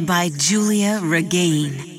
By Giulia Regain.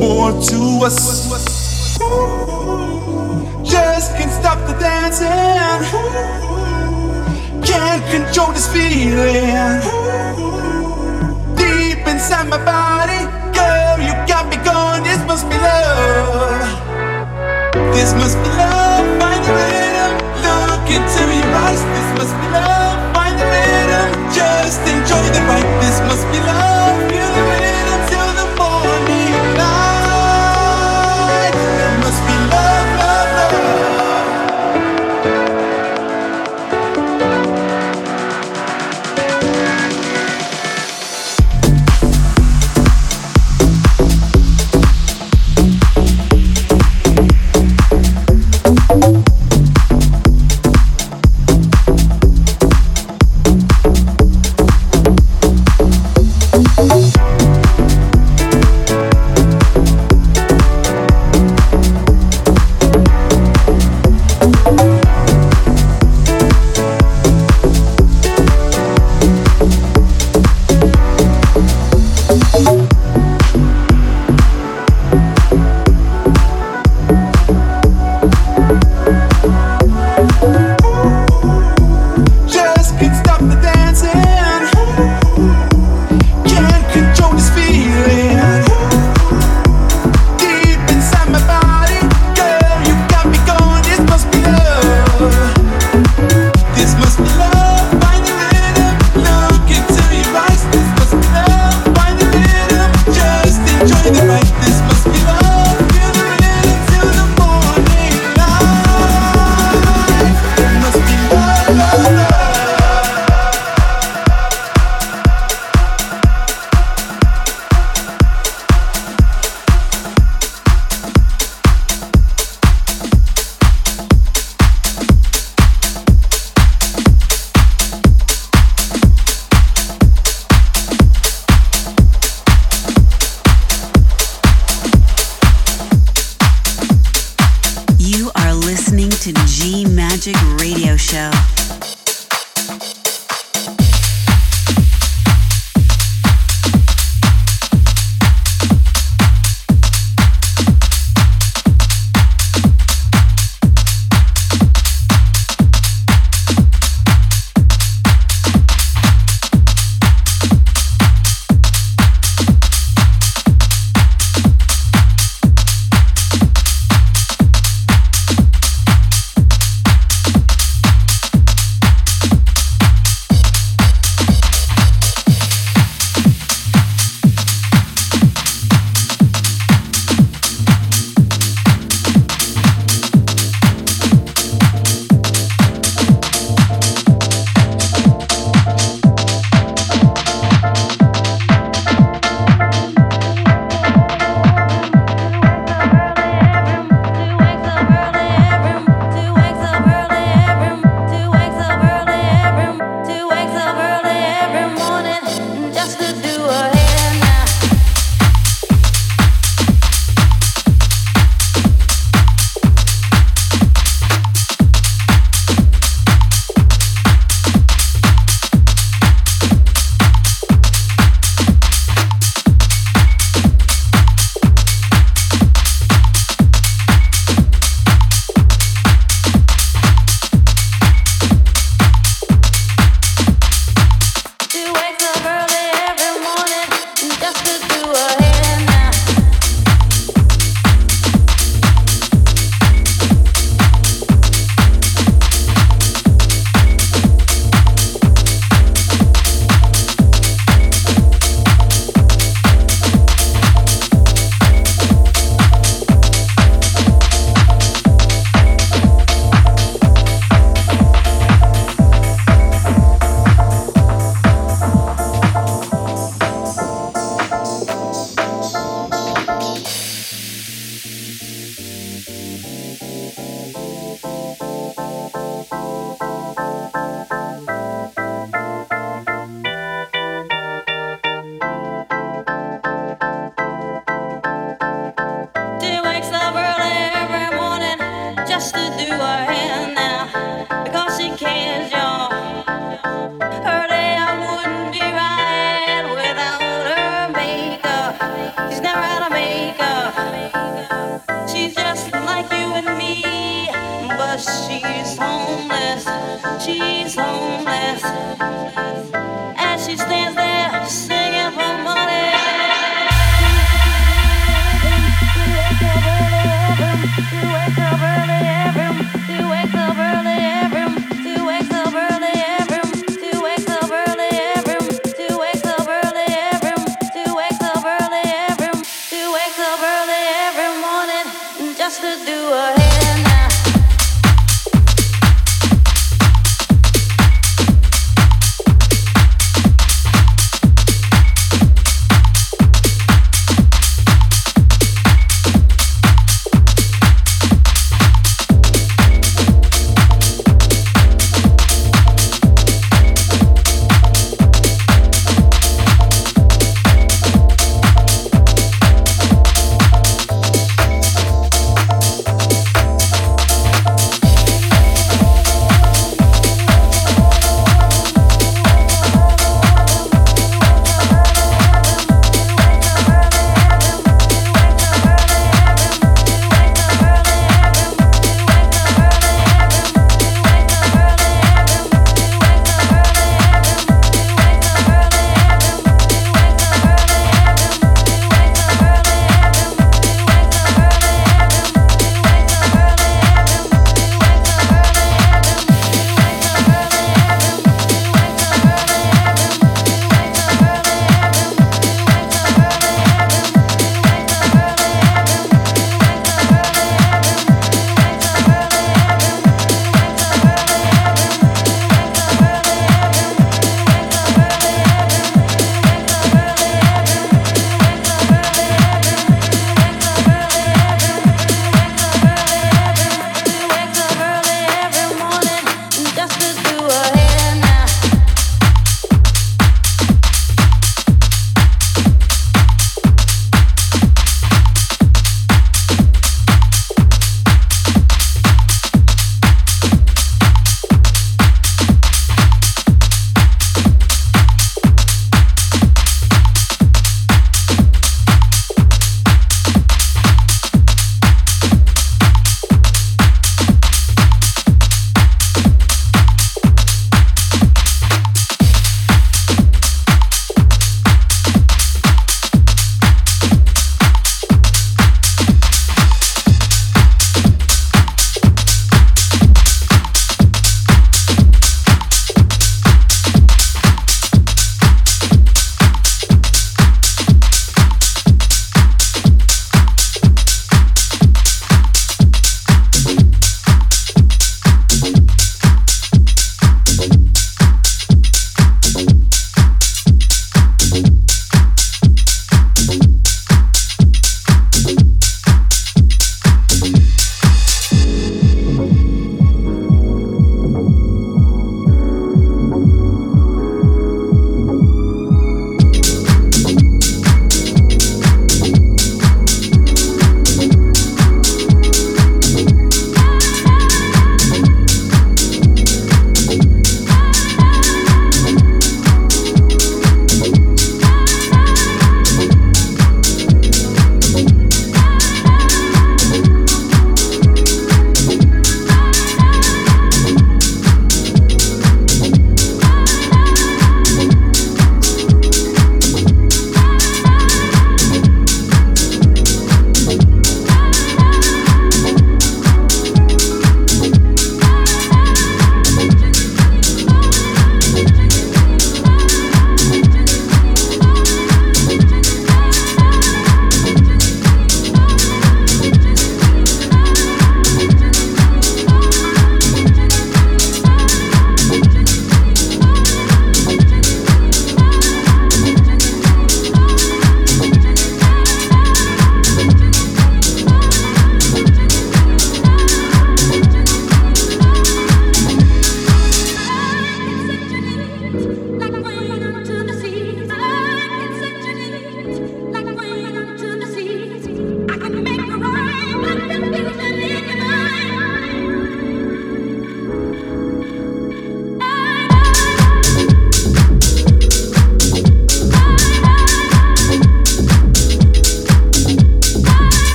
More to us. Just can't stop the dancing. Can't control this feeling. Deep inside my body, girl, you got me gone. This must be love. This must be love. Find the rhythm. Look into your eyes. This must be love. Find the rhythm. Just enjoy the ride. This must be love.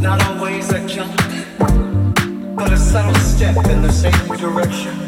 Not always a jump, but a subtle step in the same direction.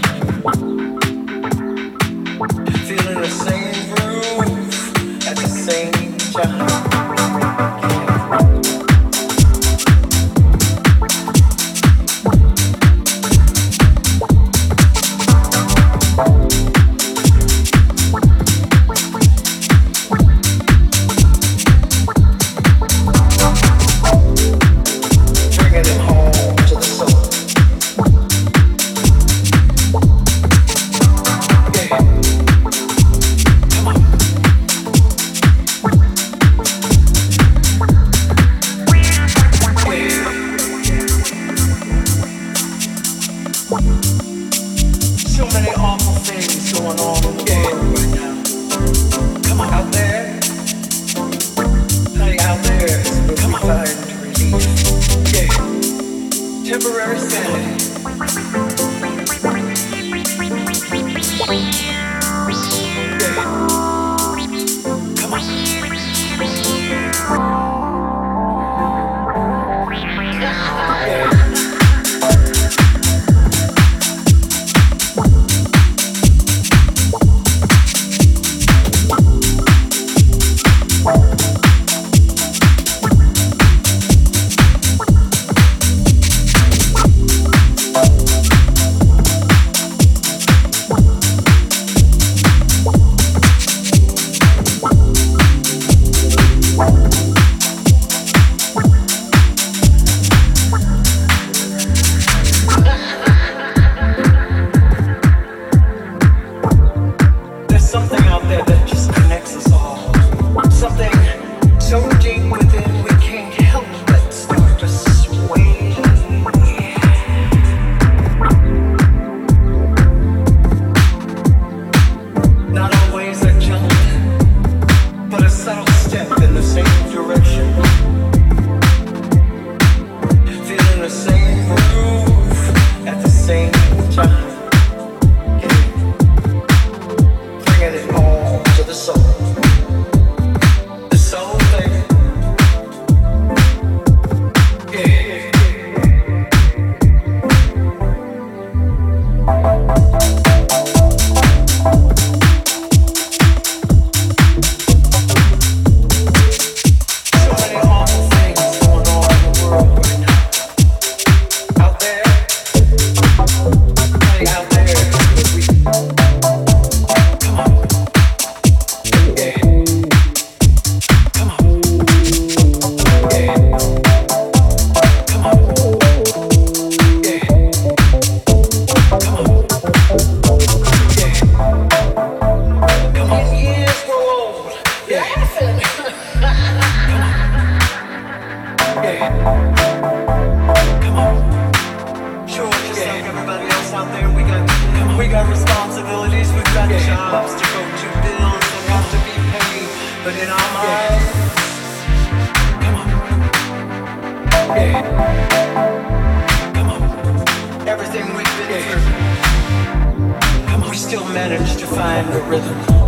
Quando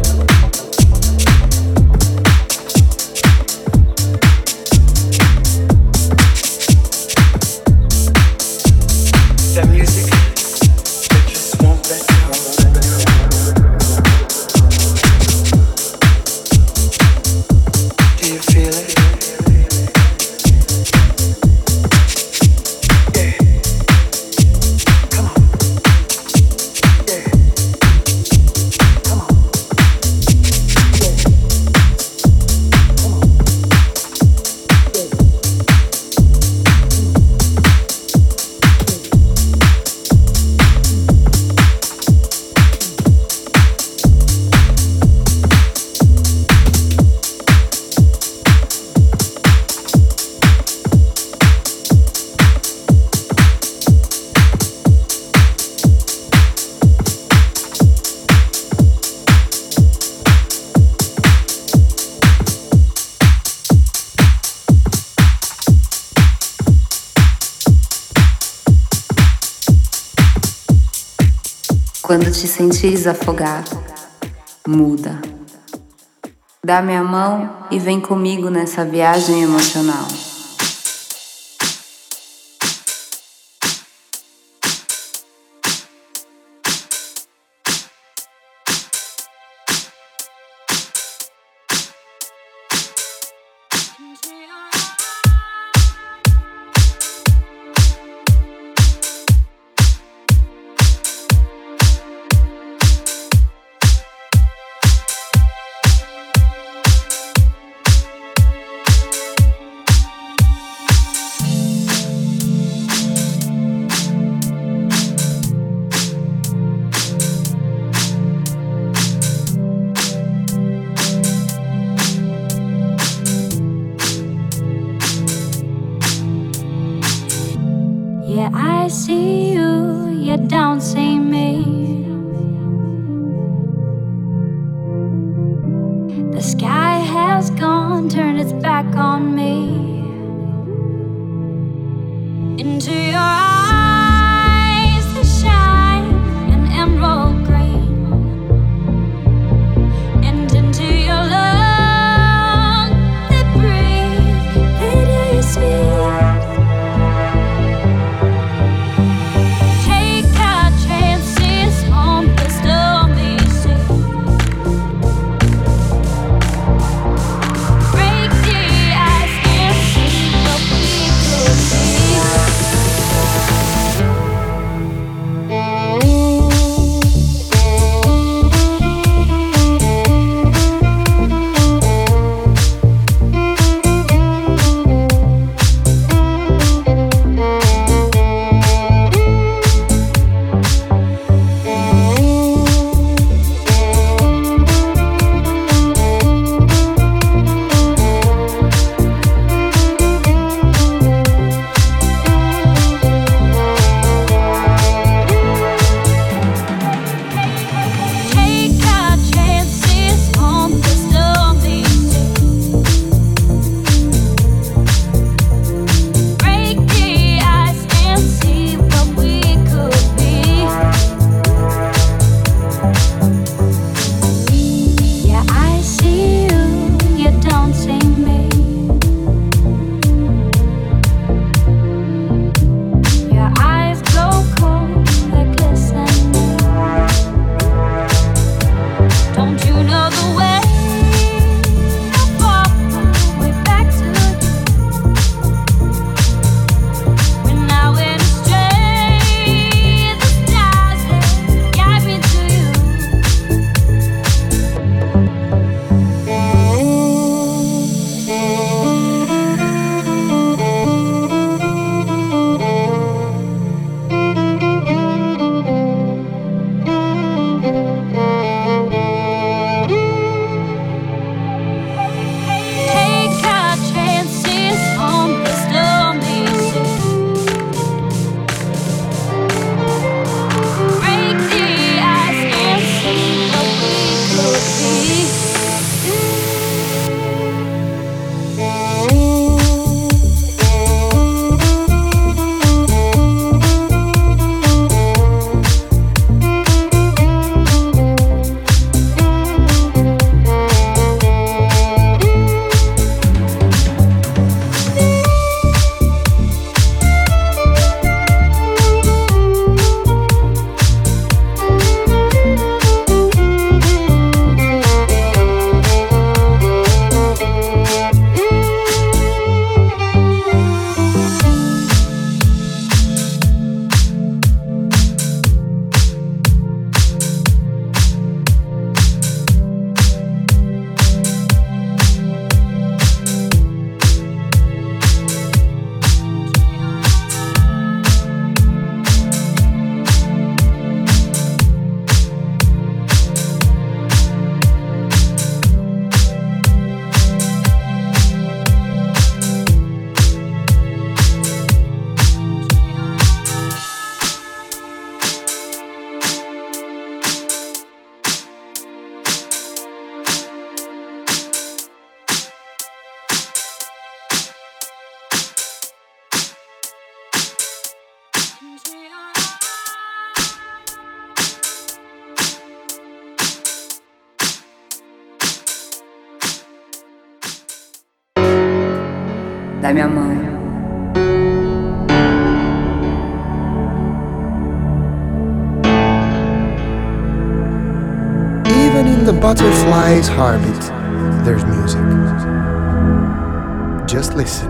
te sentires afogar, muda. Dá minha mão e vem comigo nessa viagem emocional. Butterfly's heartbeat, there's music. Just listen.